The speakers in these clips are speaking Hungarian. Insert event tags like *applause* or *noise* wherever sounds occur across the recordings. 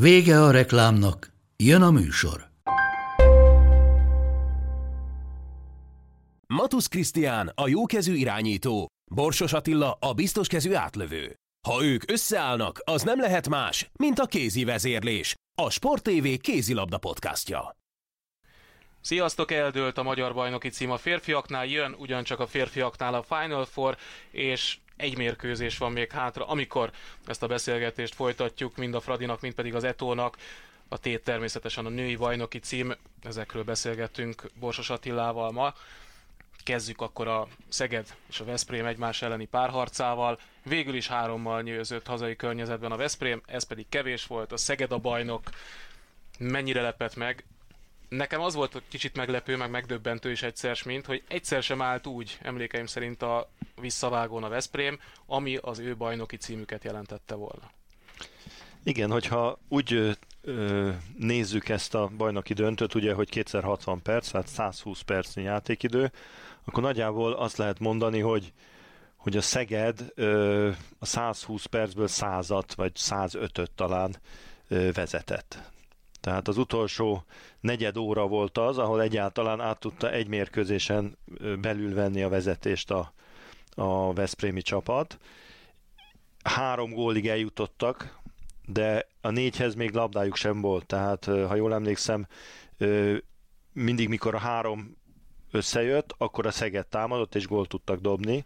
Vége a reklámnak, jön a műsor. Matusz Krisztián a jókezű irányító, Borsos Attila a biztoskezű átlövő. Ha ők összeállnak, az nem lehet más, mint a kézi vezérlés, a Sport TV kézilabda podcastja. Sziasztok, eldőlt a magyar bajnoki cím a férfiaknál, jön ugyancsak a férfiaknál a Final Four, és egy mérkőzés van még hátra, amikor ezt a beszélgetést folytatjuk, mind a Fradinak, mind pedig az Etónak. A tét természetesen a női bajnoki cím, ezekről beszélgettünk Borsos Attilával ma. Kezdjük akkor a Szeged és a Veszprém egymás elleni párharcával. Végül is hárommal nyőzött hazai környezetben a Veszprém, ez pedig kevés volt. A Szeged a bajnok mennyire lepett meg, Nekem az volt kicsit meglepő, meg megdöbbentő is egyszer, mint hogy egyszer sem állt úgy, emlékeim szerint a visszavágón a Veszprém, ami az ő bajnoki címüket jelentette volna. Igen, hogyha úgy ö, nézzük ezt a bajnoki döntőt, ugye, hogy kétszer 60 perc, tehát 120 percnyi játékidő, akkor nagyjából azt lehet mondani, hogy hogy a Szeged ö, a 120 percből 100-at, vagy 105-öt talán ö, vezetett. Tehát az utolsó negyed óra volt az, ahol egyáltalán át tudta egy mérkőzésen belül venni a vezetést a, a Veszprémi csapat. Három gólig eljutottak, de a négyhez még labdájuk sem volt, tehát ha jól emlékszem, mindig mikor a három összejött, akkor a Szeged támadott és gólt tudtak dobni.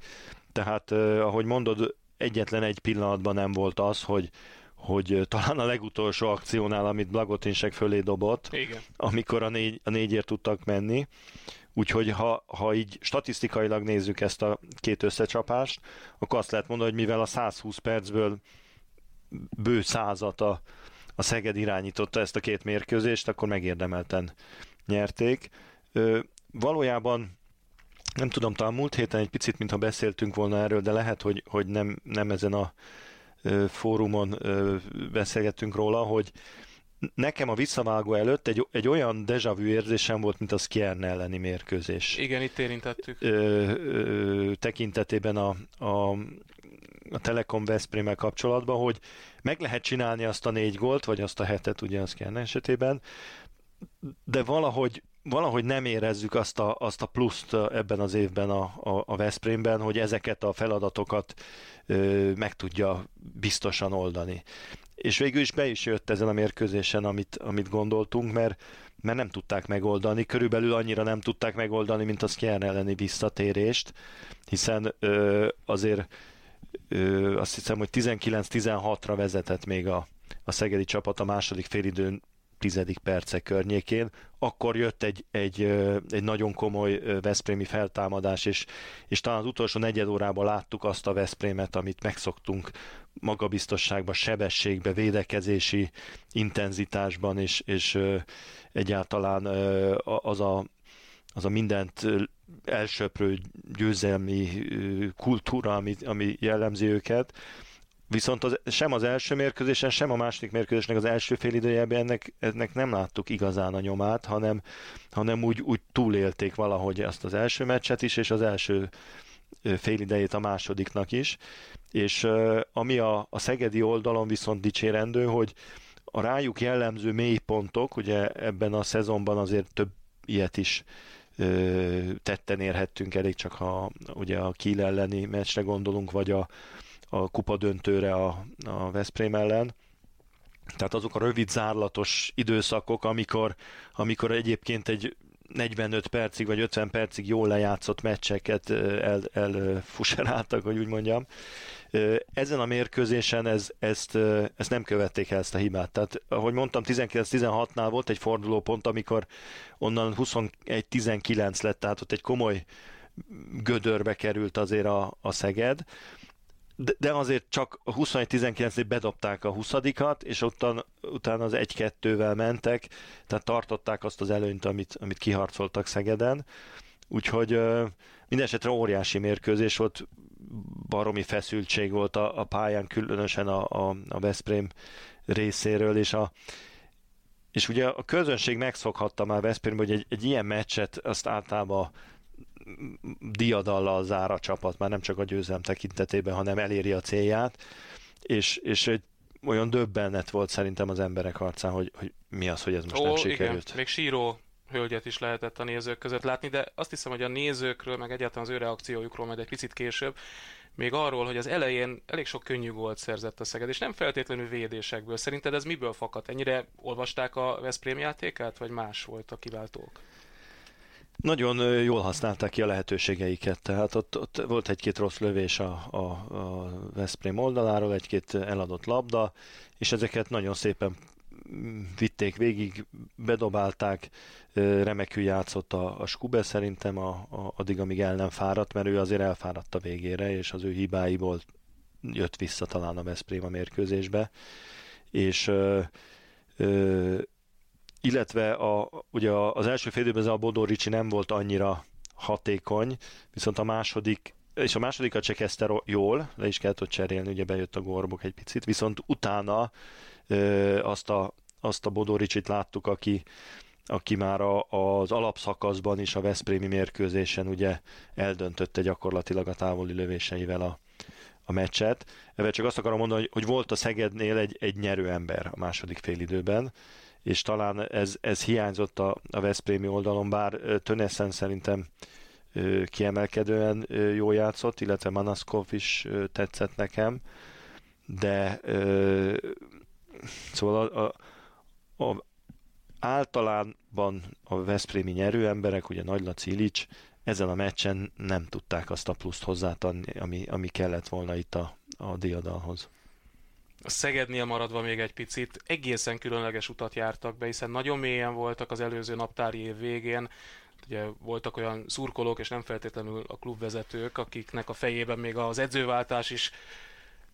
Tehát ahogy mondod, egyetlen egy pillanatban nem volt az, hogy, hogy talán a legutolsó akciónál, amit Blagotinsek fölé dobott, Igen. amikor a, négy, a négyért tudtak menni. Úgyhogy ha, ha így statisztikailag nézzük ezt a két összecsapást, akkor azt lehet mondani, hogy mivel a 120 percből bő százat a, a Szeged irányította ezt a két mérkőzést, akkor megérdemelten nyerték. Ö, valójában nem tudom, talán múlt héten egy picit, mintha beszéltünk volna erről, de lehet, hogy, hogy nem, nem ezen a fórumon beszélgettünk róla, hogy nekem a visszavágó előtt egy, egy olyan deja vu érzésem volt, mint a Skjern elleni mérkőzés. Igen, itt érintettük. Ö, ö, tekintetében a, a, a Telekom Veszprémmel kapcsolatban, hogy meg lehet csinálni azt a négy gólt, vagy azt a hetet ugye a Skjern esetében, de valahogy valahogy nem érezzük azt a, azt a pluszt ebben az évben a, a, a Veszprémben, hogy ezeket a feladatokat ö, meg tudja biztosan oldani. És végül is be is jött ezen a mérkőzésen, amit, amit gondoltunk, mert, mert nem tudták megoldani, körülbelül annyira nem tudták megoldani, mint a Skjern elleni visszatérést, hiszen ö, azért ö, azt hiszem, hogy 19-16-ra vezetett még a, a szegedi csapat a második félidőn tizedik percek környékén, akkor jött egy, egy, egy nagyon komoly Veszprémi feltámadás, és, és talán az utolsó negyed órában láttuk azt a Veszprémet, amit megszoktunk magabiztosságban, sebességbe, védekezési intenzitásban, és, és egyáltalán az a, az a mindent elsöprő győzelmi kultúra, ami, ami jellemzi őket, Viszont az, sem az első mérkőzésen, sem a második mérkőzésnek az első fél időjében ennek, ennek nem láttuk igazán a nyomát, hanem, hanem úgy, úgy túlélték valahogy ezt az első meccset is, és az első fél idejét a másodiknak is. És ami a, a szegedi oldalon viszont dicsérendő, hogy a rájuk jellemző mélypontok, ugye ebben a szezonban azért több ilyet is tetten érhettünk, elég csak ha ugye a Kiel elleni meccsre gondolunk, vagy a, a kupa döntőre a, a Veszprém ellen. Tehát azok a rövid zárlatos időszakok, amikor, amikor egyébként egy 45 percig vagy 50 percig jól lejátszott meccseket el, elfuseráltak, hogy úgy mondjam. Ezen a mérkőzésen ez, ezt, ezt nem követték el ezt a hibát. Tehát, ahogy mondtam, 19-16-nál volt egy fordulópont, amikor onnan 21-19 lett, tehát ott egy komoly gödörbe került azért a, a Szeged de, de azért csak a 21-19-nél bedobták a 20 és ottan, utána az 1-2-vel mentek, tehát tartották azt az előnyt, amit, amit kiharcoltak Szegeden. Úgyhogy minden esetre óriási mérkőzés volt, baromi feszültség volt a, a pályán, különösen a, a, a Veszprém részéről, és a, és ugye a közönség megszokhatta már Veszprémben, hogy egy, egy ilyen meccset azt általában diadallal zár a csapat, már nem csak a győzelem tekintetében, hanem eléri a célját, és, és egy olyan döbbenet volt szerintem az emberek arcán, hogy, hogy mi az, hogy ez most Ó, nem sikerült. Igen. Még síró hölgyet is lehetett a nézők között látni, de azt hiszem, hogy a nézőkről, meg egyáltalán az ő reakciójukról majd egy picit később, még arról, hogy az elején elég sok könnyű gólt szerzett a Szeged, és nem feltétlenül védésekből. Szerinted ez miből fakadt? Ennyire olvasták a Veszprém játékát, vagy más volt a kiváltók? Nagyon jól használták ki a lehetőségeiket, tehát ott, ott volt egy-két rossz lövés a, a, a Veszprém oldaláról, egy-két eladott labda, és ezeket nagyon szépen vitték végig, bedobálták, remekül játszott a, a Skube szerintem a, a, addig, amíg el nem fáradt, mert ő azért elfáradt a végére, és az ő hibáiból jött vissza talán a Veszprém a mérkőzésbe, és ö, ö, illetve a, ugye az első fél időben a Bodó Ricsi nem volt annyira hatékony, viszont a második és a másodikat se kezdte jól, le is kellett ott cserélni, ugye bejött a gorbok egy picit, viszont utána ö, azt a, azt a Bodoricsit láttuk, aki, aki már a, az alapszakaszban is a Veszprémi mérkőzésen ugye eldöntötte gyakorlatilag a távoli lövéseivel a, a meccset. Ebben csak azt akarom mondani, hogy, hogy volt a Szegednél egy, egy nyerő ember a második félidőben, és talán ez, ez hiányzott a, a Veszprémi oldalon, bár Töneszen szerintem kiemelkedően jól játszott, illetve Manaszkov is tetszett nekem, de szóval a, a, a, általában a Veszprémi nyerő emberek, ugye Nagy Laci Ilics, ezen a meccsen nem tudták azt a pluszt hozzátenni, ami, ami kellett volna itt a, a diadalhoz. Szegednél maradva még egy picit, egészen különleges utat jártak be, hiszen nagyon mélyen voltak az előző naptári év végén, ugye voltak olyan szurkolók, és nem feltétlenül a klubvezetők, akiknek a fejében még az edzőváltás is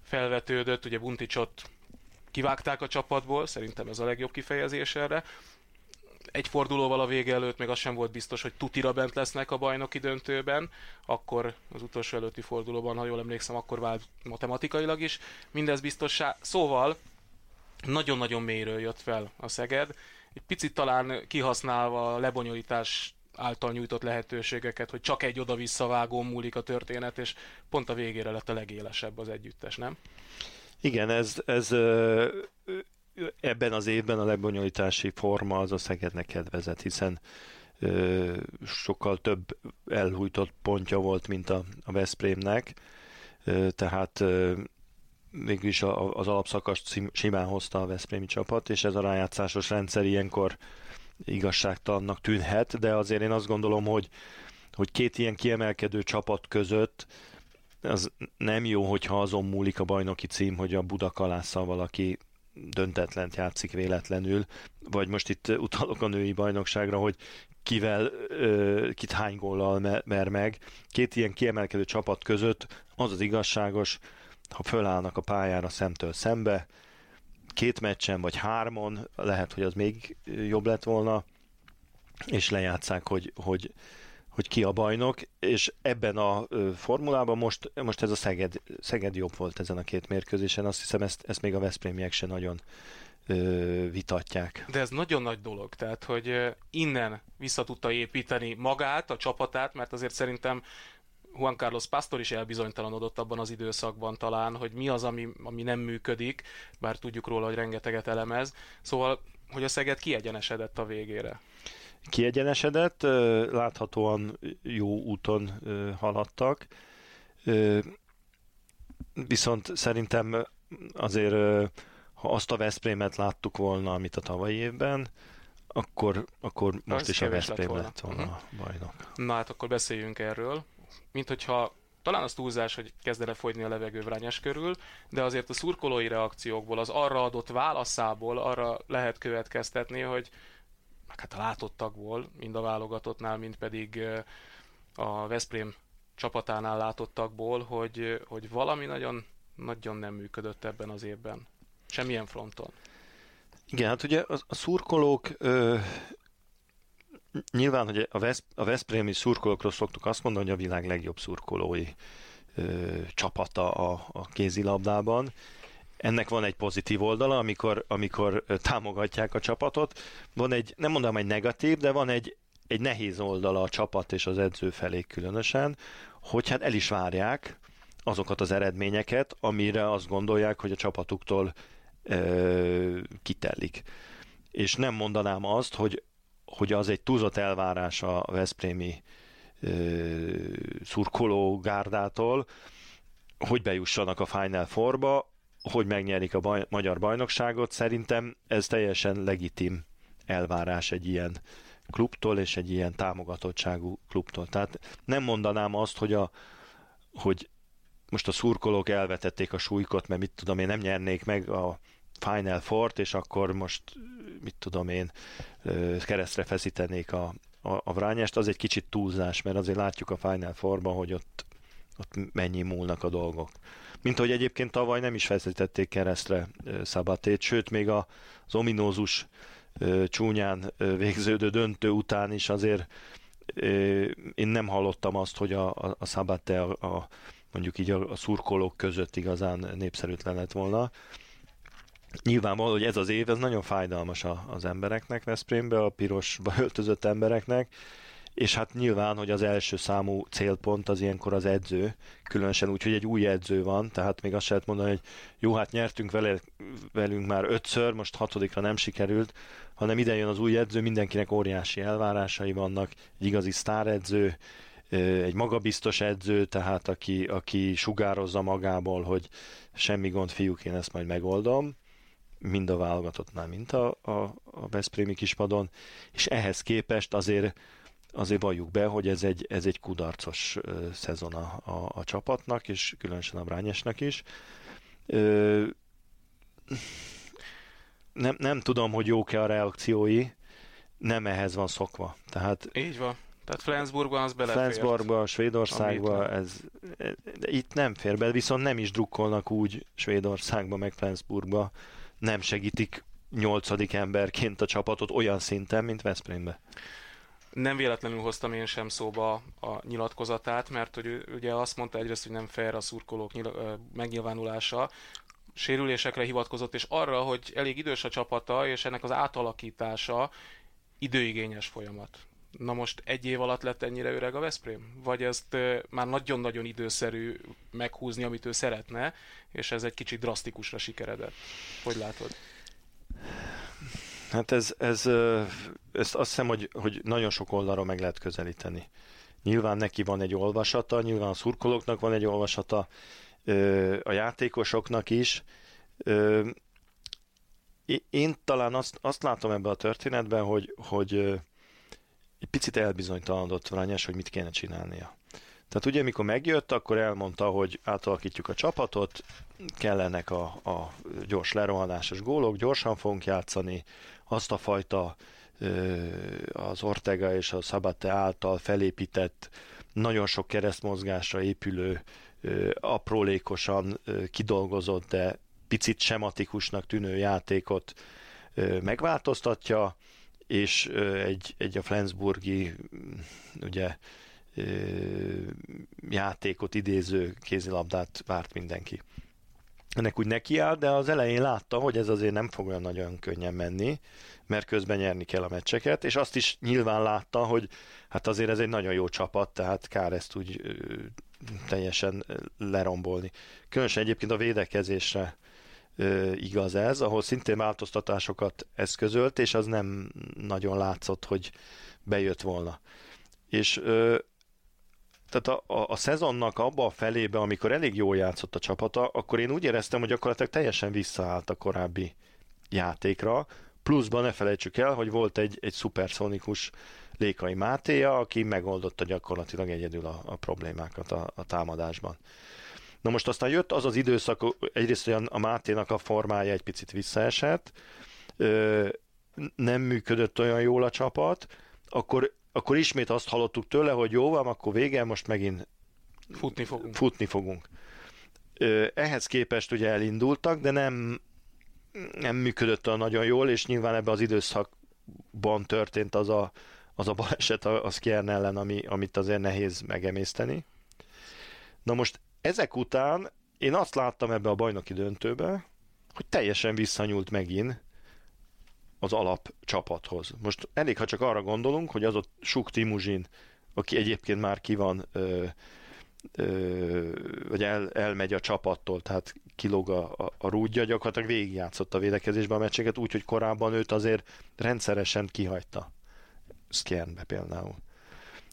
felvetődött, ugye Bunticsot kivágták a csapatból, szerintem ez a legjobb kifejezés erre. Egy fordulóval a vége előtt még az sem volt biztos, hogy tutira bent lesznek a bajnoki döntőben, akkor az utolsó előtti fordulóban, ha jól emlékszem, akkor vált matematikailag is. Mindez biztossá. Szóval nagyon-nagyon mélyről jött fel a Szeged, egy picit talán kihasználva a lebonyolítás által nyújtott lehetőségeket, hogy csak egy oda-vissza vágó múlik a történet, és pont a végére lett a legélesebb az együttes, nem? Igen, ez, ez ebben az évben a lebonyolítási forma az a Szegednek kedvezett, hiszen sokkal több elhújtott pontja volt, mint a, a Veszprémnek, tehát mégis az alapszakast simán hozta a Veszprémi csapat, és ez a rájátszásos rendszer ilyenkor igazságtalannak tűnhet, de azért én azt gondolom, hogy, hogy két ilyen kiemelkedő csapat között az nem jó, hogyha azon múlik a bajnoki cím, hogy a Budakalásszal valaki döntetlent játszik véletlenül, vagy most itt utalok a női bajnokságra, hogy kivel, kit hány góllal mer meg. Két ilyen kiemelkedő csapat között az az igazságos, ha fölállnak a pályára szemtől szembe, két meccsen vagy hármon, lehet, hogy az még jobb lett volna, és lejátszák, hogy, hogy hogy ki a bajnok, és ebben a formulában most, most ez a Szeged, Szeged jobb volt ezen a két mérkőzésen, azt hiszem ezt, ezt még a Veszprémiek se nagyon ö, vitatják. De ez nagyon nagy dolog, tehát hogy innen vissza tudta építeni magát, a csapatát, mert azért szerintem Juan Carlos Pastor is elbizonytalanodott abban az időszakban talán, hogy mi az, ami, ami nem működik, bár tudjuk róla, hogy rengeteget elemez. Szóval, hogy a Szeged kiegyenesedett a végére kiegyenesedett, láthatóan jó úton haladtak, viszont szerintem azért, ha azt a Veszprémet láttuk volna, amit a tavalyi évben, akkor, akkor most Az is a Veszprém lett volna, lett volna uh-huh. bajnok. Na hát akkor beszéljünk erről. Mint hogyha talán az túlzás, hogy kezdene fogyni a levegő Vrányes körül, de azért a szurkolói reakciókból, az arra adott válaszából arra lehet következtetni, hogy meg hát a látottakból, mind a válogatottnál, mind pedig a Veszprém csapatánál látottakból, hogy, hogy valami nagyon nagyon nem működött ebben az évben. Semmilyen fronton. Igen, hát ugye a, a szurkolók ö, nyilván, hogy a, Vesz, a Veszprémi szurkolókról szoktuk azt mondani, hogy a világ legjobb szurkolói ö, csapata a, a kézilabdában. Ennek van egy pozitív oldala, amikor, amikor támogatják a csapatot. Van egy, nem mondom egy negatív, de van egy, egy nehéz oldala a csapat és az edző felé különösen, hogy hát el is várják azokat az eredményeket, amire azt gondolják, hogy a csapatuktól ö, kitellik. És nem mondanám azt, hogy, hogy az egy túlzott elvárás a Veszprémi ö, szurkoló gárdától, hogy bejussanak a Final Fourba, hogy megnyerik a baj, magyar bajnokságot. Szerintem ez teljesen legitim elvárás egy ilyen klubtól és egy ilyen támogatottságú klubtól. Tehát nem mondanám azt, hogy, a, hogy most a szurkolók elvetették a súlykot, mert mit tudom én, nem nyernék meg a Final Fort, és akkor most, mit tudom én, keresztre feszítenék a, a, a vrányást, az egy kicsit túlzás, mert azért látjuk a Final Fourban, hogy ott, ott mennyi múlnak a dolgok. Mint hogy egyébként tavaly nem is feszítették keresztre Szabatét, sőt még az ominózus csúnyán végződő döntő után is azért én nem hallottam azt, hogy a, a, a Szabate a, a, mondjuk így a, a szurkolók között igazán népszerűtlen lett volna. Nyilvánvaló, hogy ez az év, ez nagyon fájdalmas a, az embereknek Veszprémbe, a pirosba öltözött embereknek, és hát nyilván, hogy az első számú célpont az ilyenkor az edző, különösen úgy, hogy egy új edző van, tehát még azt lehet mondani, hogy jó, hát nyertünk vele, velünk már ötször, most hatodikra nem sikerült, hanem ide jön az új edző, mindenkinek óriási elvárásai vannak, egy igazi sztáredző, egy magabiztos edző, tehát aki, aki sugározza magából, hogy semmi gond, fiúk, én ezt majd megoldom, mind a válogatottnál, mint a, a, a Veszprémi kispadon, és ehhez képest azért azért valljuk be, hogy ez egy, ez egy kudarcos szezon a, a, a csapatnak, és különösen a Brányesnek is. Ö, nem, nem tudom, hogy jók-e a reakciói, nem ehhez van szokva. Tehát, Így van. Tehát Flensburgban az belefért. Flensburgban, Svédországban, ez, de itt nem fér be, viszont nem is drukkolnak úgy Svédországban, meg Flensburgban, nem segítik nyolcadik emberként a csapatot olyan szinten, mint Veszprémbe. Nem véletlenül hoztam én sem szóba a nyilatkozatát, mert hogy ugye azt mondta egyrészt, hogy nem fair a szurkolók nyil- megnyilvánulása, sérülésekre hivatkozott, és arra, hogy elég idős a csapata, és ennek az átalakítása időigényes folyamat. Na most egy év alatt lett ennyire öreg a Veszprém? Vagy ezt már nagyon-nagyon időszerű meghúzni, amit ő szeretne, és ez egy kicsit drasztikusra sikeredett? Hogy látod? Hát ez, ez, ez azt hiszem, hogy, hogy nagyon sok oldalról meg lehet közelíteni. Nyilván neki van egy olvasata, nyilván a szurkolóknak van egy olvasata, a játékosoknak is. Én talán azt, azt látom ebben a történetben, hogy, hogy egy picit elbizonytalanodott Vrányás, hogy mit kéne csinálnia. Tehát ugye, amikor megjött, akkor elmondta, hogy átalakítjuk a csapatot, kellenek a, a gyors lerohanásos gólok, gyorsan fogunk játszani, azt a fajta az Ortega és a Szabate által felépített, nagyon sok keresztmozgásra épülő, aprólékosan kidolgozott, de picit sematikusnak tűnő játékot megváltoztatja, és egy, egy a Flensburgi ugye játékot idéző kézilabdát várt mindenki ennek úgy nekiáll, de az elején látta, hogy ez azért nem fog olyan nagyon könnyen menni, mert közben nyerni kell a meccseket, és azt is nyilván látta, hogy hát azért ez egy nagyon jó csapat, tehát kár ezt úgy ö, teljesen lerombolni. Különösen egyébként a védekezésre ö, igaz ez, ahol szintén változtatásokat eszközölt, és az nem nagyon látszott, hogy bejött volna. És ö, tehát a, a, a szezonnak abba a felébe, amikor elég jól játszott a csapata, akkor én úgy éreztem, hogy gyakorlatilag teljesen visszaállt a korábbi játékra, pluszban ne felejtsük el, hogy volt egy, egy szuperszonikus Lékai Mátéja, aki megoldotta gyakorlatilag egyedül a, a problémákat a, a támadásban. Na most aztán jött az az időszak, egyrészt olyan a Máténak a formája egy picit visszaesett, ö, nem működött olyan jól a csapat, akkor akkor ismét azt hallottuk tőle, hogy jó van, akkor vége, most megint futni fogunk. Futni fogunk. Ehhez képest ugye elindultak, de nem, nem működött olyan nagyon jól, és nyilván ebben az időszakban történt az a, az a baleset a, a Skjern ellen, ami, amit azért nehéz megemészteni. Na most ezek után én azt láttam ebbe a bajnoki döntőbe, hogy teljesen visszanyúlt megint az alapcsapathoz. Most elég, ha csak arra gondolunk, hogy az ott Suk Timuzsin, aki egyébként már ki van, ö, ö, vagy el, elmegy a csapattól, tehát kilóg a, a, a rúdja, gyakorlatilag végigjátszott a védekezésben a meccseket, úgyhogy korábban őt azért rendszeresen kihagyta. Skjernbe például.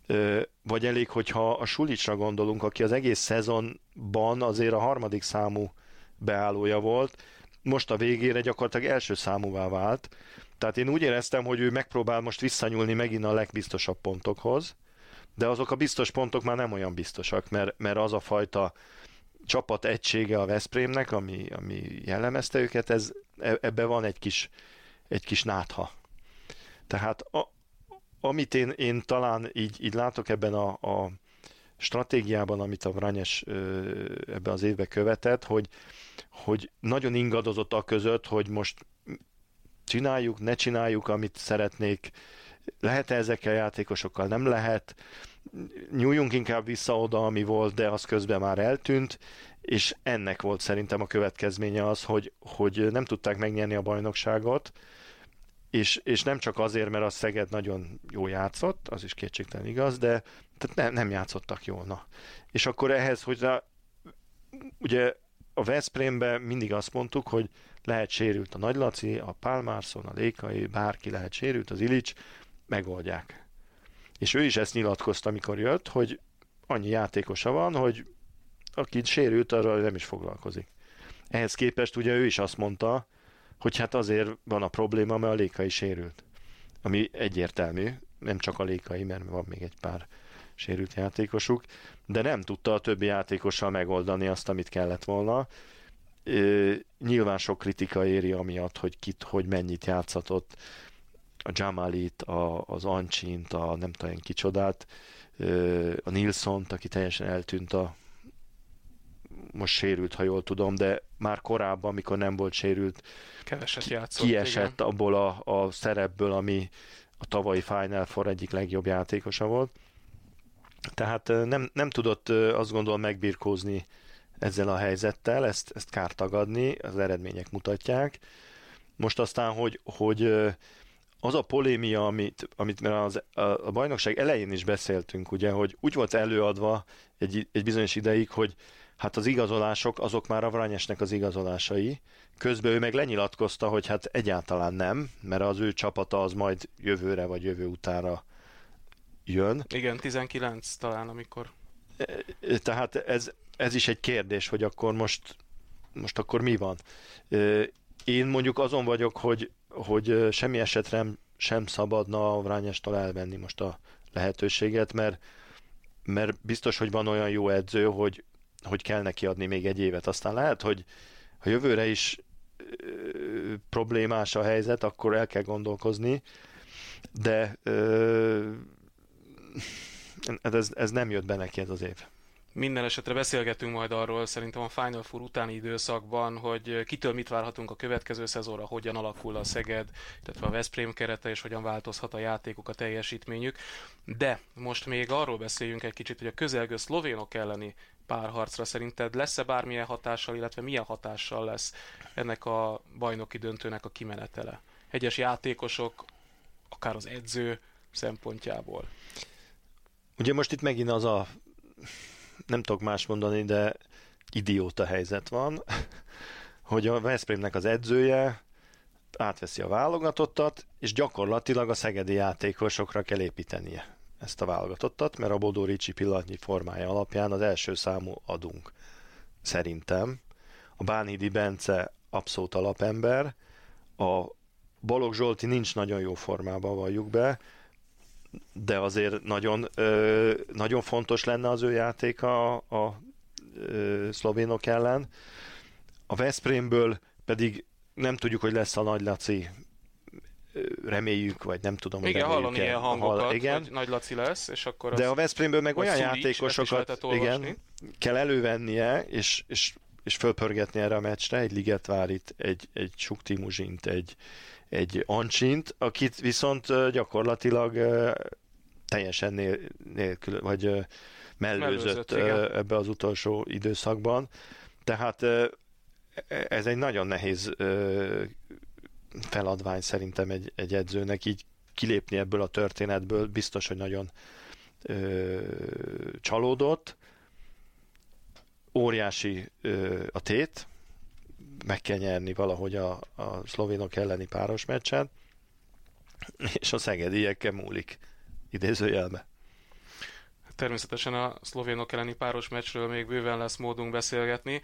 Ö, vagy elég, hogyha a Sulicsra gondolunk, aki az egész szezonban azért a harmadik számú beállója volt, most a végére gyakorlatilag első számúvá vált. Tehát én úgy éreztem, hogy ő megpróbál most visszanyúlni megint a legbiztosabb pontokhoz, de azok a biztos pontok már nem olyan biztosak, mert, mert az a fajta csapat egysége a Veszprémnek, ami, ami jellemezte őket, ez, e, ebbe van egy kis, egy kis nátha. Tehát a, amit én, én talán így, így látok ebben a, a stratégiában, amit a Vranyes ebben az évben követett, hogy, hogy nagyon ingadozott a között, hogy most csináljuk, ne csináljuk, amit szeretnék, lehet-e ezekkel a játékosokkal, nem lehet, nyúljunk inkább vissza oda, ami volt, de az közben már eltűnt, és ennek volt szerintem a következménye az, hogy, hogy nem tudták megnyerni a bajnokságot, és, és nem csak azért, mert a Szeged nagyon jó játszott, az is kétségtelen igaz, de tehát ne, nem játszottak jól. Na. És akkor ehhez, hogy rá, ugye a Veszprémben mindig azt mondtuk, hogy lehet sérült a Nagy Laci, a Pálmárszon, a Lékai, bárki lehet sérült, az Ilics, megoldják. És ő is ezt nyilatkozta, amikor jött, hogy annyi játékosa van, hogy aki sérült, arra nem is foglalkozik. Ehhez képest ugye ő is azt mondta, hogy hát azért van a probléma, mert a Lékai sérült. Ami egyértelmű, nem csak a Lékai, mert van még egy pár sérült játékosuk, de nem tudta a többi játékossal megoldani azt, amit kellett volna. Nyilván sok kritika éri amiatt, hogy kit, hogy mennyit játszatott a Jamalit, a, az Ancsint, a nem tudom kicsodát, a Nilsont, aki teljesen eltűnt a most sérült, ha jól tudom, de már korábban, amikor nem volt sérült, Keveset játszott, kiesett igen. abból a, a szerepből, ami a tavalyi Final Four egyik legjobb játékosa volt. Tehát nem, nem tudott azt gondolom megbirkózni ezzel a helyzettel, ezt, ezt kár tagadni, az eredmények mutatják. Most aztán, hogy, hogy az a polémia, amit, amit mert az, a, a bajnokság elején is beszéltünk, ugye, hogy úgy volt előadva egy, egy bizonyos ideig, hogy hát az igazolások azok már a Vranyesnek az igazolásai. Közben ő meg lenyilatkozta, hogy hát egyáltalán nem, mert az ő csapata az majd jövőre vagy jövő utára jön. Igen, 19 talán, amikor... E, e, tehát ez, ez is egy kérdés, hogy akkor most, most akkor mi van. Én mondjuk azon vagyok, hogy, hogy semmi esetre sem szabadna a Vrányestól elvenni most a lehetőséget, mert, mert biztos, hogy van olyan jó edző, hogy, hogy kell neki adni még egy évet. Aztán lehet, hogy ha jövőre is ö, problémás a helyzet, akkor el kell gondolkozni, de ö, ez, ez nem jött be neki ez az év. Minden esetre beszélgetünk majd arról szerintem a Final Four utáni időszakban, hogy kitől mit várhatunk a következő szezonra, hogyan alakul a Szeged, illetve a Veszprém kerete, és hogyan változhat a játékok, a teljesítményük. De most még arról beszéljünk egy kicsit, hogy a közelgő szlovénok elleni párharcra szerinted lesz-e bármilyen hatással, illetve milyen hatással lesz ennek a bajnoki döntőnek a kimenetele? Egyes játékosok, akár az edző szempontjából. Ugye most itt megint az a, nem tudok más mondani, de idióta helyzet van, *laughs* hogy a Veszprémnek az edzője átveszi a válogatottat, és gyakorlatilag a szegedi játékosokra kell építenie ezt a válogatottat, mert a Bodó Ricsi pillanatnyi formája alapján az első számú adunk. Szerintem. A Bánhidi Bence abszolút alapember, a Balogh Zsolti nincs nagyon jó formában, valljuk be, de azért nagyon, ö, nagyon fontos lenne az ő játéka a, a ö, szlovénok ellen. A Veszprémből pedig nem tudjuk, hogy lesz a Nagy Laci, reméljük, vagy nem tudom, igen, hallani ilyen hangokat, hall, igen. hogy Nagy Laci lesz, és akkor De a Veszprémből meg olyan játékosokat igen, kell elővennie, és, és és fölpörgetni erre a meccsre egy Ligetvárit, egy, egy Suktimuzsint, egy, egy Ancsint, akit viszont gyakorlatilag teljesen nél, nélkül, vagy mellőzött, mellőzött ebbe az utolsó időszakban. Tehát ez egy nagyon nehéz feladvány szerintem egy, egy edzőnek így kilépni ebből a történetből. Biztos, hogy nagyon ö, csalódott. Óriási ö, a tét, meg kell nyerni valahogy a, a szlovénok elleni páros meccsen, és a szegediekkel múlik idézőjelbe. Természetesen a szlovénok elleni páros meccsről még bőven lesz módunk beszélgetni.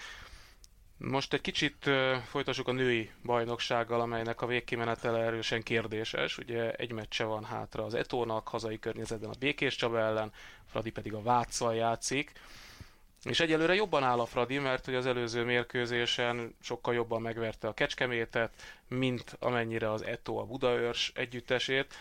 Most egy kicsit folytassuk a női bajnoksággal, amelynek a végkimenetele erősen kérdéses. Ugye egy meccse van hátra az Etónak, hazai környezetben a Békés Csaba ellen, Fradi pedig a Váccal játszik. És egyelőre jobban áll a Fradi, mert hogy az előző mérkőzésen sokkal jobban megverte a Kecskemétet, mint amennyire az Eto a Budaörs együttesét.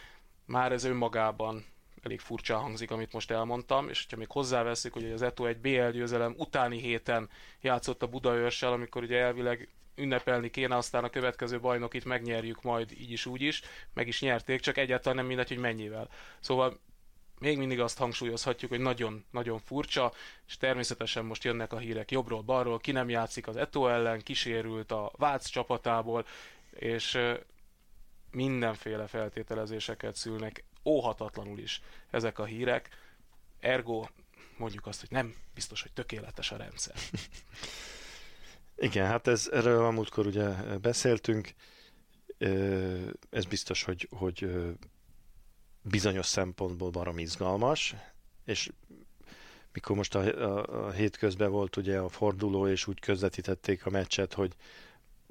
Már ez önmagában elég furcsa hangzik, amit most elmondtam, és ha még hozzáveszik, hogy az Eto egy BL győzelem utáni héten játszott a Budaörssel, amikor ugye elvileg ünnepelni kéne, aztán a következő bajnokit megnyerjük majd így is úgy is, meg is nyerték, csak egyáltalán nem mindegy, hogy mennyivel. Szóval még mindig azt hangsúlyozhatjuk, hogy nagyon-nagyon furcsa, és természetesen most jönnek a hírek jobbról, balról, ki nem játszik az Eto ellen, kísérült a Vác csapatából, és mindenféle feltételezéseket szülnek óhatatlanul is ezek a hírek. Ergo mondjuk azt, hogy nem biztos, hogy tökéletes a rendszer. *laughs* Igen, hát ez, erről a múltkor ugye beszéltünk. Ez biztos, hogy, hogy bizonyos szempontból barom izgalmas, és mikor most a, a, a hétközben volt ugye a forduló, és úgy közvetítették a meccset, hogy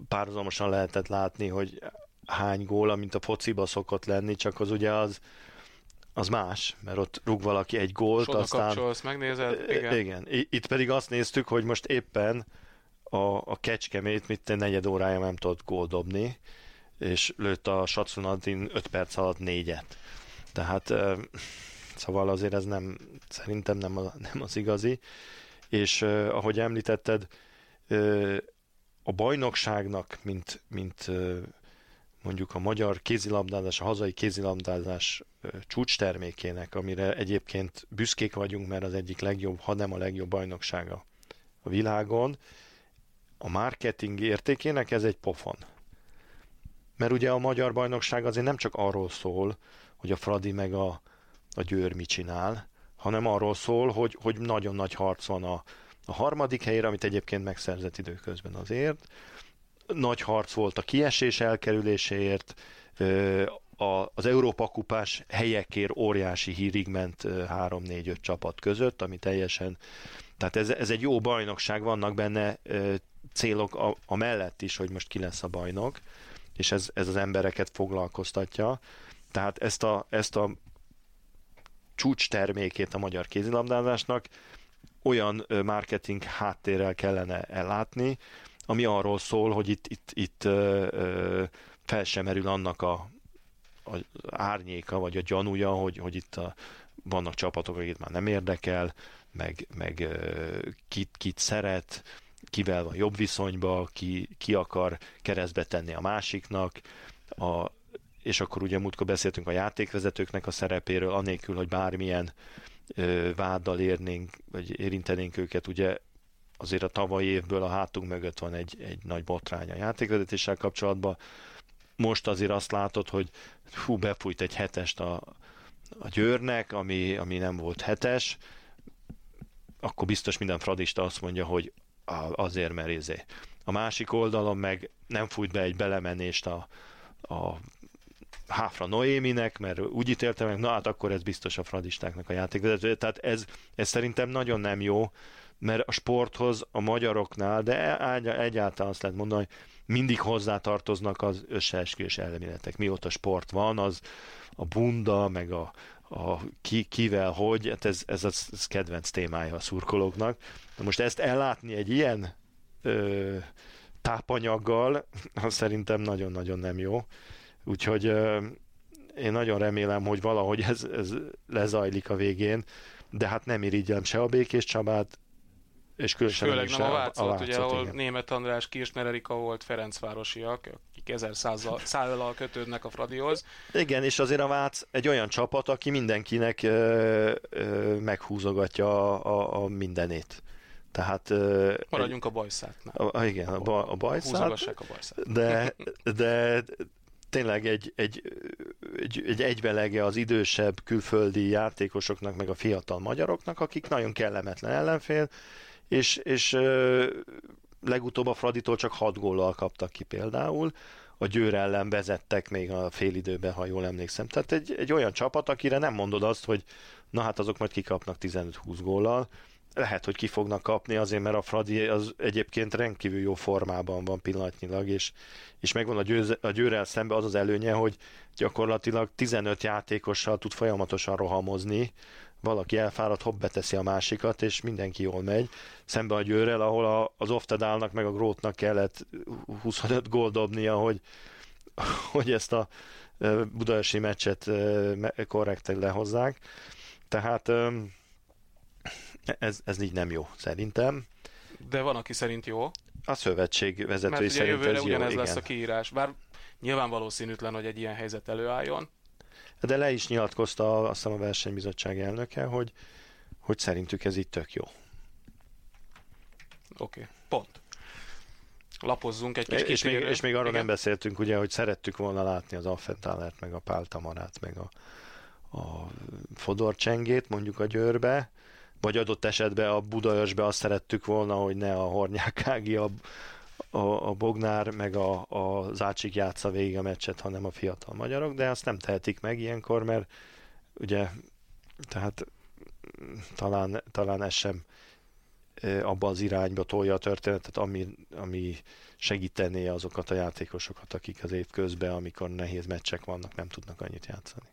párhuzamosan lehetett látni, hogy hány gól, mint a fociba szokott lenni, csak az ugye az, az más, mert ott rúg valaki egy gólt, Soda aztán... kapcsolsz, megnézed, igen. igen. Itt pedig azt néztük, hogy most éppen a, a Kecskemét, mit negyed órája nem tudott gól dobni, és lőtt a Satsunadin 5 perc alatt négyet. Tehát szóval azért ez nem, szerintem nem, a, nem az igazi. És ahogy említetted, a bajnokságnak, mint, mint mondjuk a magyar kézilabdázás, a hazai kézilabdázás csúcs termékének, amire egyébként büszkék vagyunk, mert az egyik legjobb, ha nem a legjobb bajnoksága a világon, a marketing értékének ez egy pofon. Mert ugye a magyar bajnokság azért nem csak arról szól, hogy a Fradi meg a, a Győr mit csinál, hanem arról szól, hogy, hogy nagyon nagy harc van a, a harmadik helyre, amit egyébként megszerzett időközben azért, nagy harc volt a kiesés elkerüléséért, az Európa kupás helyekért óriási hírig ment 3-4-5 csapat között, ami teljesen, tehát ez, ez egy jó bajnokság, vannak benne célok a, a mellett is, hogy most ki lesz a bajnok, és ez, ez az embereket foglalkoztatja. Tehát ezt a, ezt a csúcs termékét a magyar kézilabdázásnak olyan marketing háttérrel kellene ellátni, ami arról szól, hogy itt, itt, itt ö, fel sem merül annak a, a árnyéka, vagy a gyanúja, hogy, hogy itt a, vannak csapatok, akik már nem érdekel, meg, meg ö, kit, kit szeret, kivel van jobb viszonyba, ki, ki akar keresztbe tenni a másiknak, a, és akkor ugye múltkor beszéltünk a játékvezetőknek a szerepéről, anélkül, hogy bármilyen ö, váddal érnénk, vagy érintenénk őket, ugye azért a tavalyi évből a hátunk mögött van egy, egy nagy botrány a játékvezetéssel kapcsolatban. Most azért azt látod, hogy hú, befújt egy hetest a, a Győrnek, ami, ami nem volt hetes, akkor biztos minden fradista azt mondja, hogy azért, mert izé. A másik oldalon meg nem fújt be egy belemenést a, a Háfra Noéminek, mert úgy ítélte meg, na hát akkor ez biztos a fradistáknak a játékvezető. Tehát ez, ez szerintem nagyon nem jó, mert a sporthoz a magyaroknál, de egyáltalán azt lehet mondani, hogy mindig hozzátartoznak az összeesküvés elméletek. Mióta sport van, az a bunda, meg a, a ki, kivel, hogy, hát ez, ez az ez kedvenc témája a szurkolóknak. Na most ezt ellátni egy ilyen ö, tápanyaggal, az szerintem nagyon-nagyon nem jó. Úgyhogy én nagyon remélem, hogy valahogy ez, ez lezajlik a végén, de hát nem irigyelem se a Békés Csabát, és különösen Főleg nem a Vácot, a ugye, ahol igen. német András Kirchner Erika volt Ferencvárosiak, akik ezer *laughs* szállal kötődnek a Fradihoz. Igen, és azért a Vác egy olyan csapat, aki mindenkinek ö, ö, meghúzogatja a, a, a mindenét. Tehát, Maradjunk egy, a bajszátnál. A, igen, a, a, a bajszát. a bajszát. De, *laughs* de tényleg egy, egy, egy, egy egyvelege az idősebb külföldi játékosoknak, meg a fiatal magyaroknak, akik nagyon kellemetlen ellenfél, és, és legutóbb a Fraditól csak 6 góllal kaptak ki például, a Győr ellen vezettek még a félidőben, ha jól emlékszem. Tehát egy, egy olyan csapat, akire nem mondod azt, hogy na hát azok majd kikapnak 15-20 góllal, lehet, hogy ki fognak kapni azért, mert a Fradi az egyébként rendkívül jó formában van pillanatnyilag, és, és megvan a, győz, a győrel szembe az az előnye, hogy gyakorlatilag 15 játékossal tud folyamatosan rohamozni, valaki elfárad, hopp beteszi a másikat, és mindenki jól megy. Szembe a győrrel, ahol a, az Oftedálnak meg a Grótnak kellett 25 gól dobnia, hogy, hogy ezt a budaörsi meccset korrekten lehozzák. Tehát ez, ez így nem jó, szerintem. De van, aki szerint jó. A szövetség vezetői Mert szerint jövőre ez ugyanez jó, lesz igen. a kiírás. Bár nyilván valószínűtlen, hogy egy ilyen helyzet előálljon. De le is nyilatkozta azt hiszem a versenybizottság elnöke, hogy, hogy szerintük ez itt tök jó. Oké, okay. pont. Lapozzunk egy kis és még, és még arról Igen? nem beszéltünk, ugye, hogy szerettük volna látni az Affentálert, meg a Páltamarát, meg a, a Fodor Csengét, mondjuk a Győrbe, vagy adott esetben a Budaörsbe azt szerettük volna, hogy ne a Hornyák Ági, a, a, a Bognár, meg a, a Zácsik játsza végig a meccset, hanem a fiatal magyarok, de azt nem tehetik meg ilyenkor, mert ugye, tehát talán, talán ez sem abba az irányba tolja a történetet, ami, ami segítené azokat a játékosokat, akik az év közben, amikor nehéz meccsek vannak, nem tudnak annyit játszani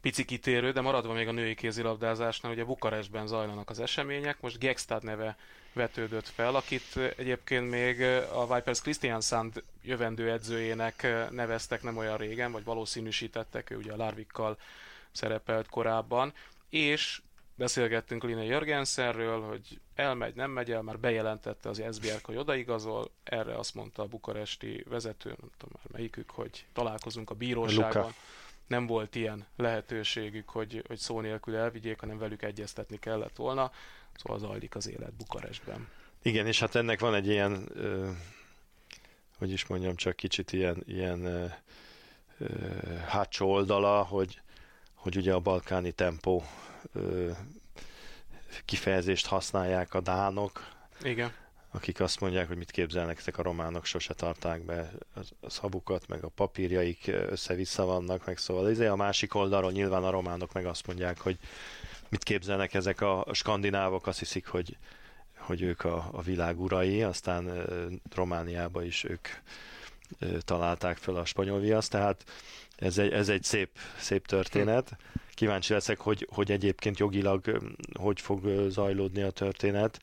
pici kitérő, de maradva még a női kézilabdázásnál, ugye Bukarestben zajlanak az események, most Gegstad neve vetődött fel, akit egyébként még a Vipers Christian Sand jövendő edzőjének neveztek nem olyan régen, vagy valószínűsítettek, ő ugye a Larvikkal szerepelt korábban, és beszélgettünk Line Jörgensenről, hogy elmegy, nem megy el, már bejelentette az SBR, hogy odaigazol, erre azt mondta a bukaresti vezető, nem tudom már melyikük, hogy találkozunk a bíróságon. Luka nem volt ilyen lehetőségük, hogy, hogy szó nélkül elvigyék, hanem velük egyeztetni kellett volna. Szóval zajlik az élet Bukarestben. Igen, és hát ennek van egy ilyen, ö, hogy is mondjam, csak kicsit ilyen, ilyen ö, ö, hátsó oldala, hogy, hogy ugye a balkáni tempó ö, kifejezést használják a dánok. Igen akik azt mondják, hogy mit képzelnek ezek a románok, sose tarták be a szabukat, meg a papírjaik össze-vissza vannak, meg szóval izé a másik oldalról nyilván a románok meg azt mondják, hogy mit képzelnek ezek a skandinávok, azt hiszik, hogy, hogy ők a, a világ urai, aztán Romániában is ők találták fel a spanyol viaszt, tehát ez egy, ez egy szép, szép történet. Kíváncsi leszek, hogy, hogy egyébként jogilag hogy fog zajlódni a történet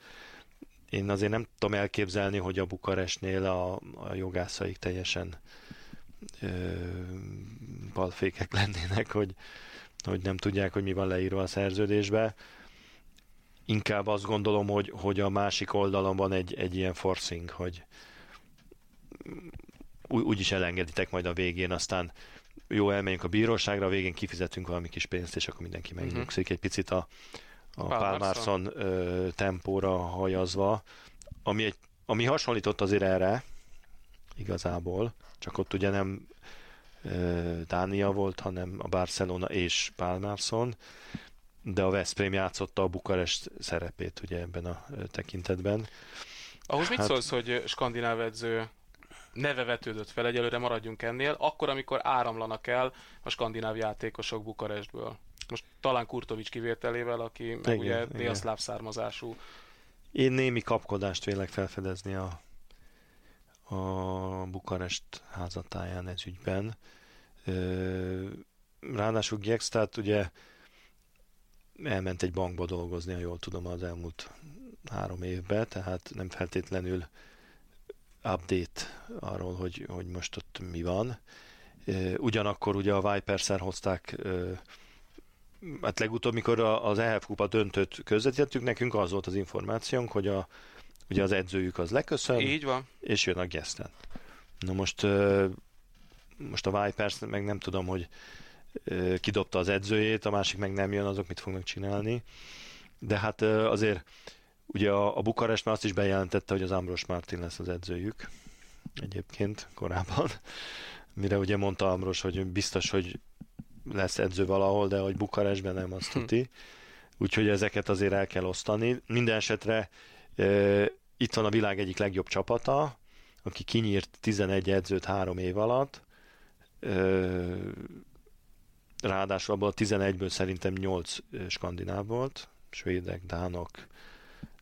én azért nem tudom elképzelni, hogy a Bukarestnél a, a jogászaik teljesen ö, balfékek *laughs* lennének, hogy, hogy nem tudják, hogy mi van leírva a szerződésbe. Inkább azt gondolom, hogy, hogy a másik oldalon van egy, egy ilyen forcing, hogy úgy is elengeditek majd a végén, aztán jó, elmegyünk a bíróságra, a végén kifizetünk valami kis pénzt, és akkor mindenki mhm. megnyugszik. Uh-huh. Egy picit a, a Pálmárszon tempóra hajazva, ami, egy, ami hasonlított azért erre, igazából, csak ott ugye nem ö, Dánia volt, hanem a Barcelona és Pálmárszon, de a Veszprém játszotta a Bukarest szerepét ugye ebben a tekintetben. Ahhoz hát, mit szólsz, hogy skandináv edző neve vetődött fel, egyelőre maradjunk ennél, akkor, amikor áramlanak el a skandináv játékosok Bukarestből? Most talán Kurtovics kivételével, aki meg igen, ugye délszláv származású. Én némi kapkodást vélek felfedezni a, a Bukarest házatáján ez ügyben. Ráadásul Gjextát ugye elment egy bankba dolgozni, ha jól tudom, az elmúlt három évben, tehát nem feltétlenül update arról, hogy, hogy most ott mi van. Ugyanakkor ugye a Vipers-el hozták hát legutóbb, mikor az EHF Kupa döntőt közvetítettük, nekünk az volt az információnk, hogy a, ugye az edzőjük az leköszön, Így van. és jön a Gesten. Na most, most a Vipers meg nem tudom, hogy kidobta az edzőjét, a másik meg nem jön, azok mit fognak csinálni. De hát azért ugye a, a Bukarest már azt is bejelentette, hogy az Ambros Martin lesz az edzőjük egyébként korábban. Mire ugye mondta Ambros, hogy biztos, hogy lesz edző valahol, de hogy Bukarestben nem, azt hm. tuti. Úgyhogy ezeket azért el kell osztani. Minden esetre e, itt van a világ egyik legjobb csapata, aki kinyírt 11 edzőt három év alatt. E, ráadásul abból a 11-ből szerintem 8 skandináv volt, svédek, dánok,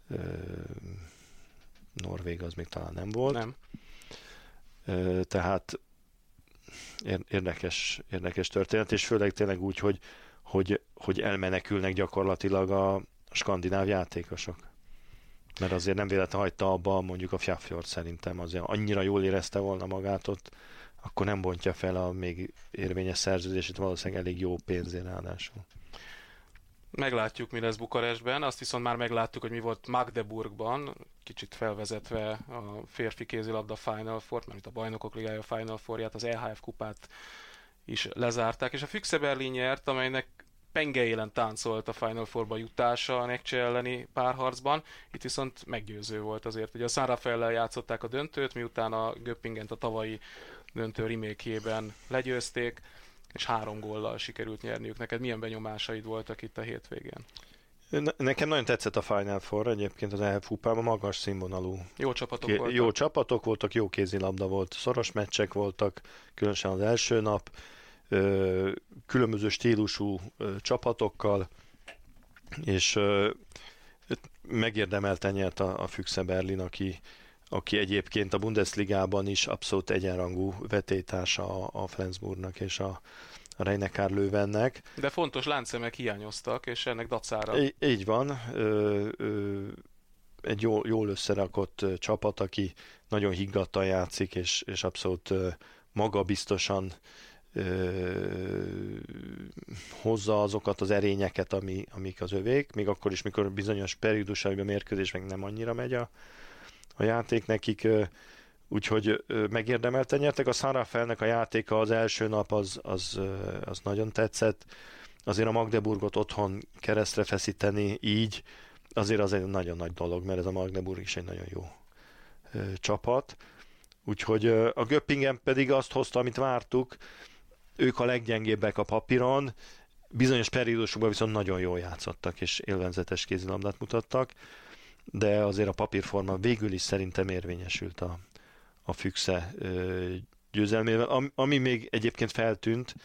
e, norvég az még talán nem volt. Nem. Tehát érdekes, érdekes történet, és főleg tényleg úgy, hogy, hogy, hogy elmenekülnek gyakorlatilag a skandináv játékosok. Mert azért nem véletlenül hagyta abba mondjuk a Fjafjord szerintem, azért annyira jól érezte volna magát ott, akkor nem bontja fel a még érvényes szerződését, valószínűleg elég jó pénzén ráadásul. Meglátjuk, mi lesz Bukarestben, azt viszont már megláttuk, hogy mi volt Magdeburgban, kicsit felvezetve a férfi kézilabda Final Four, mert a bajnokok ligája Final Fourját, az EHF kupát is lezárták, és a Füchse Berlin nyert, amelynek penge élen táncolt a Final Fourba jutása a Nekcse elleni párharcban, itt viszont meggyőző volt azért. Ugye a San Rafael játszották a döntőt, miután a Göppingent a tavalyi döntő remékjében legyőzték, és három góllal sikerült nyerniük. Neked milyen benyomásaid voltak itt a hétvégén? Nekem nagyon tetszett a Final Four egyébként az EHF kupában, magas színvonalú. Jó csapatok Ké- voltak. Jó csapatok voltak, jó kézilabda volt, szoros meccsek voltak, különösen az első nap, ö, különböző stílusú ö, csapatokkal, és ö, megérdemelten nyert a, a Füchse Berlin, aki, aki egyébként a Bundesligában is abszolút egyenrangú vetétársa a, a Flensburgnak és a, a Reinekár Lővennek. De fontos láncszemek hiányoztak, és ennek dacára. Így, így van. Ö, ö, egy jól, jól összerakott csapat, aki nagyon higgadtan játszik, és, és abszolút ö, magabiztosan ö, hozza azokat az erényeket, ami, amik az övék, még akkor is, mikor bizonyos periódusaiban mérkőzés meg nem annyira megy a, a játék nekik. Úgyhogy megérdemelten nyertek. A Sarafelnek a játéka az első nap az, az, az nagyon tetszett. Azért a Magdeburgot otthon keresztre feszíteni így, azért az egy nagyon nagy dolog, mert ez a Magdeburg is egy nagyon jó csapat. Úgyhogy a Göppingen pedig azt hozta, amit vártuk, ők a leggyengébbek a papíron, bizonyos periódusokban viszont nagyon jól játszottak, és élvenzetes kézilabdát mutattak, de azért a papírforma végül is szerintem érvényesült a, a Füchse győzelmével. Ami még egyébként feltűnt,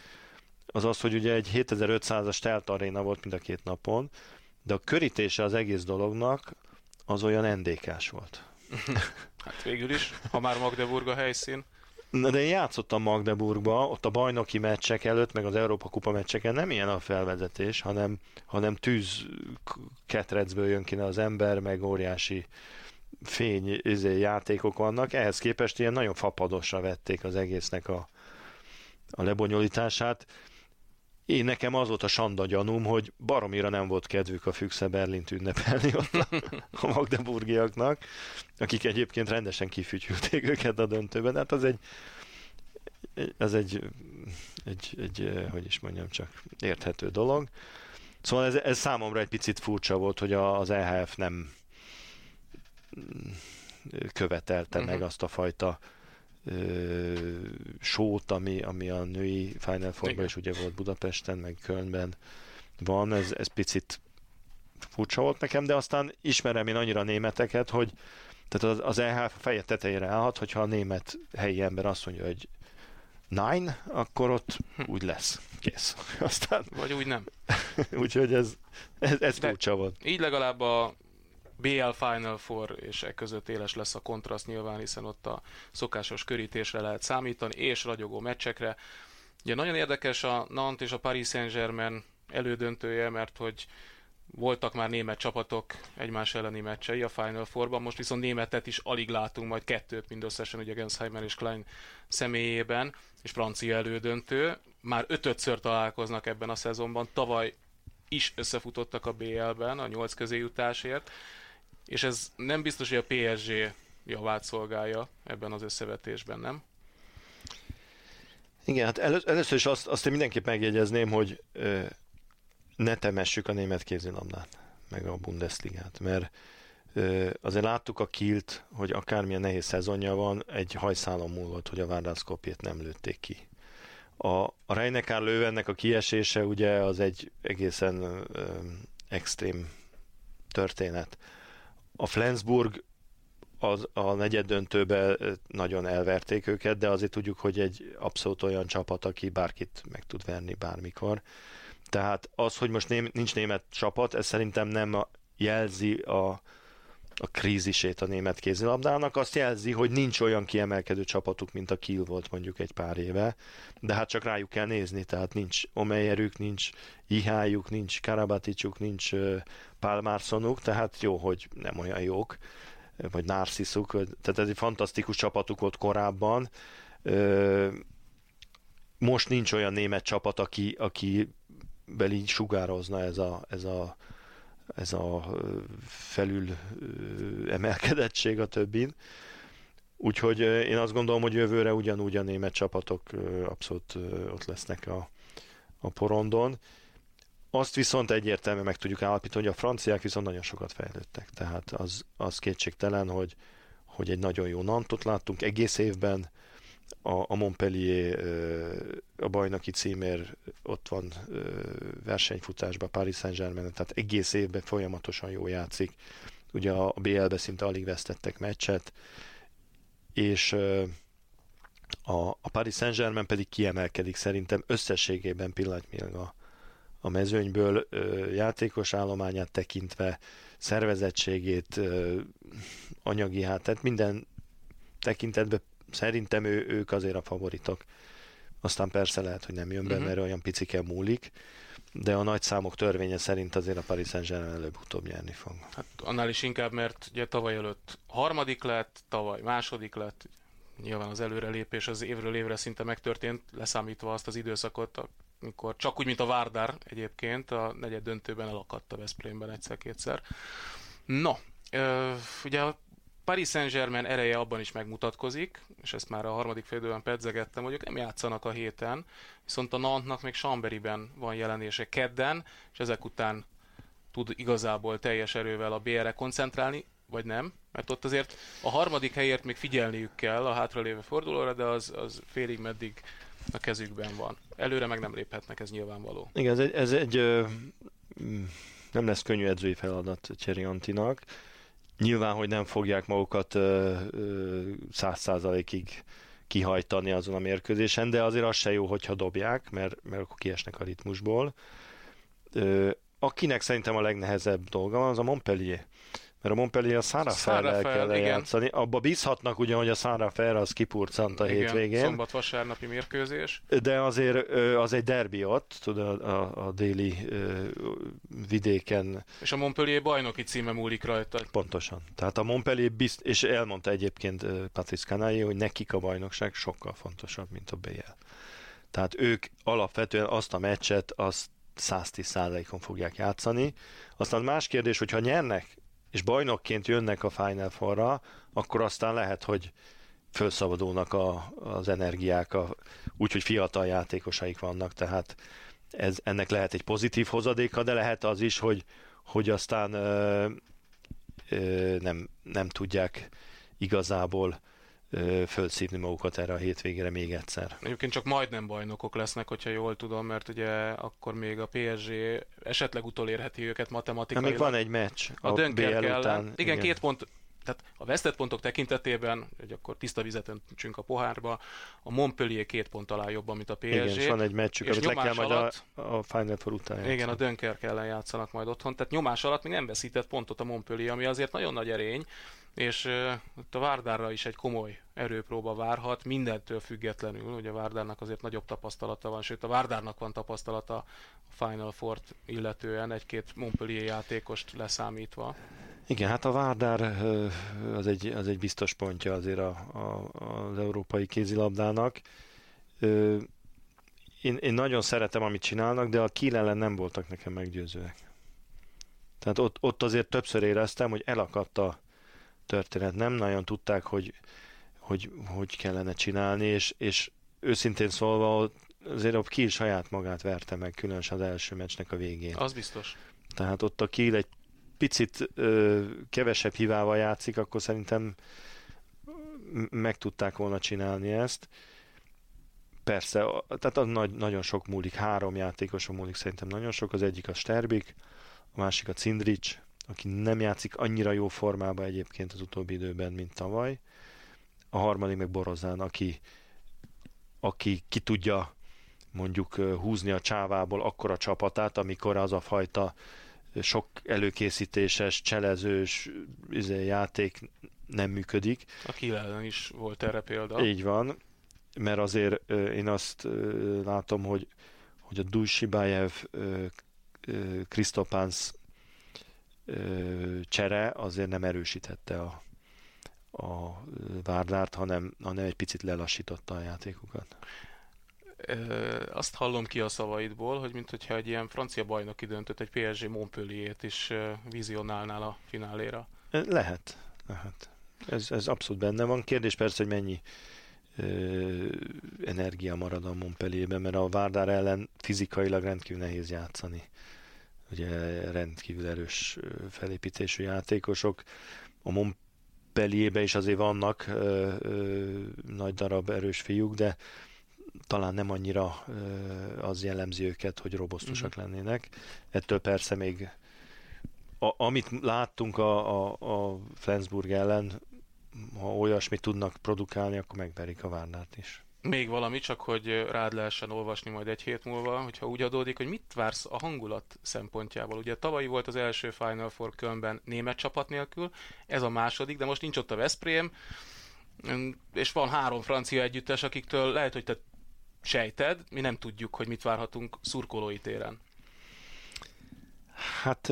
az az, hogy ugye egy 7500-as telt aréna volt mind a két napon, de a körítése az egész dolognak az olyan ndk volt. *laughs* hát végül is, ha már Magdeburg a helyszín. De én játszottam Magdeburgba, ott a bajnoki meccsek előtt, meg az Európa Kupa meccseken nem ilyen a felvezetés, hanem, hanem tűz ketrecből jön ki az ember, meg óriási fény izé, játékok vannak, ehhez képest ilyen nagyon fapadosra vették az egésznek a, a lebonyolítását. Én nekem az volt a sanda gyanúm, hogy baromira nem volt kedvük a Füchse Berlint ünnepelni ott a, a magdeburgiaknak, akik egyébként rendesen kifütyülték őket a döntőben. Hát az egy, ez egy, egy, egy, hogy is mondjam, csak érthető dolog. Szóval ez, ez számomra egy picit furcsa volt, hogy az EHF nem, követelte uh-huh. meg azt a fajta sót, ami, ami a női Final four is ugye volt Budapesten, meg Kölnben van, ez, ez picit furcsa volt nekem, de aztán ismerem én annyira németeket, hogy tehát az, az EH feje tetejére állhat, hogyha a német helyi ember azt mondja, hogy nine, akkor ott hm. úgy lesz. Kész. *laughs* Aztán... Vagy úgy nem. *laughs* Úgyhogy ez, ez, ez furcsa volt. Így legalább a BL Final Four, és e között éles lesz a kontraszt nyilván, hiszen ott a szokásos körítésre lehet számítani, és ragyogó meccsekre. Ugye nagyon érdekes a Nantes és a Paris Saint-Germain elődöntője, mert hogy voltak már német csapatok egymás elleni meccsei a Final Fourban, most viszont németet is alig látunk, majd kettőt mindösszesen ugye Gensheimer és Klein személyében, és francia elődöntő. Már ötötször találkoznak ebben a szezonban, tavaly is összefutottak a BL-ben a nyolc közé jutásért, és ez nem biztos, hogy a PSG javát szolgálja ebben az összevetésben, nem? Igen, hát elő, először is azt, azt én mindenképp megjegyezném, hogy ö, ne temessük a német kézilabdát, meg a Bundesligát, mert ö, azért láttuk a Kilt, hogy akármilyen nehéz szezonja van, egy hajszálon múlott, hogy a Várdászkopjét nem lőtték ki. A, a Reinekár lővennek a kiesése ugye az egy egészen ö, extrém történet. A Flensburg az, a negyed döntőbe nagyon elverték őket, de azért tudjuk, hogy egy abszolút olyan csapat, aki bárkit meg tud verni bármikor. Tehát az, hogy most ném, nincs német csapat, ez szerintem nem jelzi a, a krízisét a német kézilabdának, azt jelzi, hogy nincs olyan kiemelkedő csapatuk, mint a Kiel volt mondjuk egy pár éve, de hát csak rájuk kell nézni, tehát nincs Omeyerük, nincs Ihájuk, nincs Karabaticsuk, nincs Pálmárszonuk, tehát jó, hogy nem olyan jók, vagy Narciszuk, tehát ez egy fantasztikus csapatuk ott korábban. Most nincs olyan német csapat, aki, aki belígy sugározna ez a, ez a, ez a felül emelkedettség a többin. Úgyhogy én azt gondolom, hogy jövőre ugyanúgy a német csapatok abszolút ott lesznek a, a porondon. Azt viszont egyértelműen meg tudjuk állapítani, hogy a franciák viszont nagyon sokat fejlődtek. Tehát az, az kétségtelen, hogy, hogy egy nagyon jó Nantot láttunk egész évben, a, a Montpellier a bajnoki címér ott van versenyfutásban, Paris Saint-Germain, tehát egész évben folyamatosan jó játszik. Ugye a BL-be szinte alig vesztettek meccset, és a, a Paris Saint-Germain pedig kiemelkedik szerintem összességében pillanatnyilag a, a mezőnyből játékos állományát tekintve, szervezettségét, anyagi hát, tehát minden tekintetben szerintem ő, ők azért a favoritok. Aztán persze lehet, hogy nem jön be, uh-huh. mert olyan picike múlik, de a nagy számok törvénye szerint azért a Paris Saint-Germain előbb-utóbb nyerni fog. Hát annál is inkább, mert ugye tavaly előtt harmadik lett, tavaly második lett, nyilván az előrelépés az évről évre szinte megtörtént, leszámítva azt az időszakot, amikor csak úgy, mint a Várdár egyébként, a negyed döntőben elakadt a Veszprémben egyszer-kétszer. No, ugye a Paris Saint-Germain ereje abban is megmutatkozik, és ezt már a harmadik félidőben pedzegettem, hogy ők nem játszanak a héten, viszont a Nantnak még Chamberiben van jelenése kedden, és ezek után tud igazából teljes erővel a BR-re koncentrálni, vagy nem, mert ott azért a harmadik helyért még figyelniük kell a hátralévő fordulóra, de az, az félig meddig a kezükben van. Előre meg nem léphetnek, ez nyilvánvaló. Igen, ez egy, ez egy ö, nem lesz könnyű edzői feladat Antinak. Nyilván, hogy nem fogják magukat száz százalékig kihajtani azon a mérkőzésen, de azért az se jó, hogyha dobják, mert, mert akkor kiesnek a ritmusból. Ö, akinek szerintem a legnehezebb dolga van, az a Montpellier mert a Montpellier a Száraferrel kell játszani. Abba bízhatnak ugye, hogy a Szárafer az kipurcant a igen, hétvégén. szombat-vasárnapi mérkőzés. De azért az egy derbi ott, tudod, a, a, déli vidéken. És a Montpellier bajnoki címe múlik rajta. Pontosan. Tehát a Montpellier bizt, és elmondta egyébként Patrice Canaille, hogy nekik a bajnokság sokkal fontosabb, mint a BL. Tehát ők alapvetően azt a meccset, azt 110%-on fogják játszani. Aztán más kérdés, hogyha nyernek és bajnokként jönnek a Final Four-ra, akkor aztán lehet, hogy felszabadulnak a, az energiák, úgyhogy fiatal játékosaik vannak, tehát ez, ennek lehet egy pozitív hozadéka, de lehet az is, hogy, hogy aztán ö, ö, nem, nem tudják igazából fölszívni magukat erre a hétvégére még egyszer. Egyébként csak majdnem bajnokok lesznek, hogyha jól tudom, mert ugye akkor még a PSG esetleg utolérheti őket matematikailag. még van egy meccs a, a ellen. Igen, igen, két pont, tehát a vesztett pontok tekintetében, hogy akkor tiszta vizet öntsünk a pohárba, a Montpellier két pont alá jobban, mint a PSG. Igen, és van egy meccsük, amit le kell majd alatt, a, a Final Four után játszani. Igen, a Dönkerk ellen játszanak majd otthon, tehát nyomás alatt még nem veszített pontot a Montpellier, ami azért nagyon nagy erény, és uh, a Várdárra is egy komoly erőpróba várhat, mindentől függetlenül, ugye Várdárnak azért nagyobb tapasztalata van, sőt a Várdárnak van tapasztalata a Final Four-t illetően, egy-két Montpellier játékost leszámítva. Igen, hát a Várdár az egy, az egy biztos pontja azért a, a, az európai kézilabdának. én, én nagyon szeretem, amit csinálnak, de a Kiel ellen nem voltak nekem meggyőzőek. Tehát ott, ott azért többször éreztem, hogy elakadt a történet. Nem nagyon tudták, hogy hogy, hogy kellene csinálni, és, és őszintén szólva azért a Kiel saját magát verte meg, különösen az első meccsnek a végén. Az biztos. Tehát ott a Kiel egy picit ö, kevesebb hivával játszik, akkor szerintem meg tudták volna csinálni ezt. Persze, tehát az nagy, nagyon sok múlik, három játékoson múlik szerintem nagyon sok, az egyik a Sterbik, a másik a Cindric, aki nem játszik annyira jó formában egyébként az utóbbi időben, mint tavaly. A harmadik meg Borozán, aki, aki ki tudja mondjuk húzni a csávából akkora csapatát, amikor az a fajta sok előkészítéses, cselezős izé, játék nem működik. A Kiel is volt erre példa. Így van, mert azért én azt látom, hogy, hogy a Dujsibájev Krisztopánsz csere azért nem erősítette a, a Várdárt, hanem, hanem egy picit lelassította a játékukat. Azt hallom ki a szavaidból, hogy mintha egy ilyen francia bajnoki döntött, egy PSG Montpellier-t is vizionálnál a fináléra. Lehet, lehet. Ez, ez abszolút benne van. Kérdés persze, hogy mennyi ö, energia marad a Montpellierben, mert a Várdár ellen fizikailag rendkívül nehéz játszani. Ugye rendkívül erős felépítésű játékosok. A Montpellierben is azért vannak ö, ö, nagy darab erős fiúk, de talán nem annyira ö, az jellemzi őket, hogy robosztusak mm-hmm. lennének. Ettől persze még a, amit láttunk a, a, a Flensburg ellen, ha olyasmit tudnak produkálni, akkor megverik a Várnát is. Még valami, csak hogy rád lehessen olvasni majd egy hét múlva, hogyha úgy adódik, hogy mit vársz a hangulat szempontjából. Ugye tavalyi volt az első Final Four Kölnben német csapat nélkül, ez a második, de most nincs ott a Veszprém, és van három francia együttes, akiktől lehet, hogy te sejted, mi nem tudjuk, hogy mit várhatunk szurkolói téren. Hát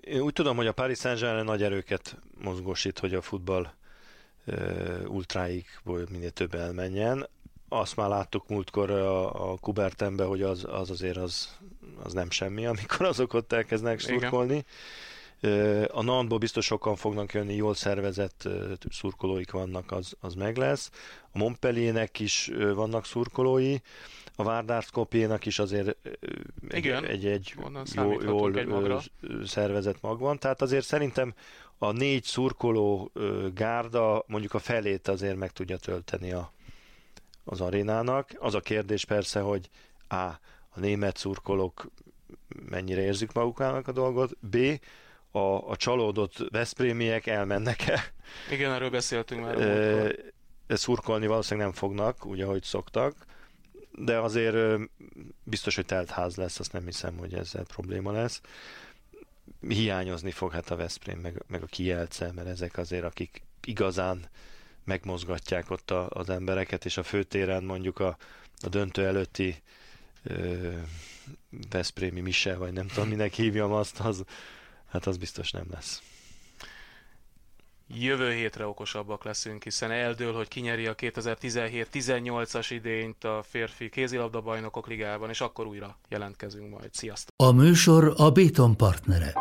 én úgy tudom, hogy a Paris Saint-Germain nagy erőket mozgósít, hogy a futball ultráikból minél több elmenjen. Azt már láttuk múltkor a, a Kubertenbe, hogy az, az azért az, az nem semmi, amikor azok ott elkezdenek szurkolni. A Nantból biztos sokan fognak jönni, jól szervezett szurkolóik vannak, az, az meg lesz. A Montpelliernek is vannak szurkolói, a Várdár Skopjénak is azért Igen, egy, egy jó, jól egy szervezett mag van, tehát azért szerintem a négy szurkoló gárda mondjuk a felét azért meg tudja tölteni a, az arénának. Az a kérdés persze, hogy A. a német szurkolók mennyire érzik magukának a dolgot, B. a, a csalódott Veszprémiek elmennek-e. Igen, erről beszéltünk már. E, szurkolni valószínűleg nem fognak, úgy, ahogy szoktak, de azért biztos, hogy telt ház lesz, azt nem hiszem, hogy ezzel probléma lesz hiányozni fog hát a Veszprém, meg, meg a Kielce, mert ezek azért, akik igazán megmozgatják ott a, az embereket, és a főtéren mondjuk a, a döntő előtti ö, Veszprémi Mise, vagy nem tudom, minek hívjam azt, az, hát az biztos nem lesz. Jövő hétre okosabbak leszünk, hiszen eldől, hogy kinyeri a 2017-18-as idényt a férfi kézilabda bajnokok ligában, és akkor újra jelentkezünk majd. Sziasztok! A műsor a Béton partnere.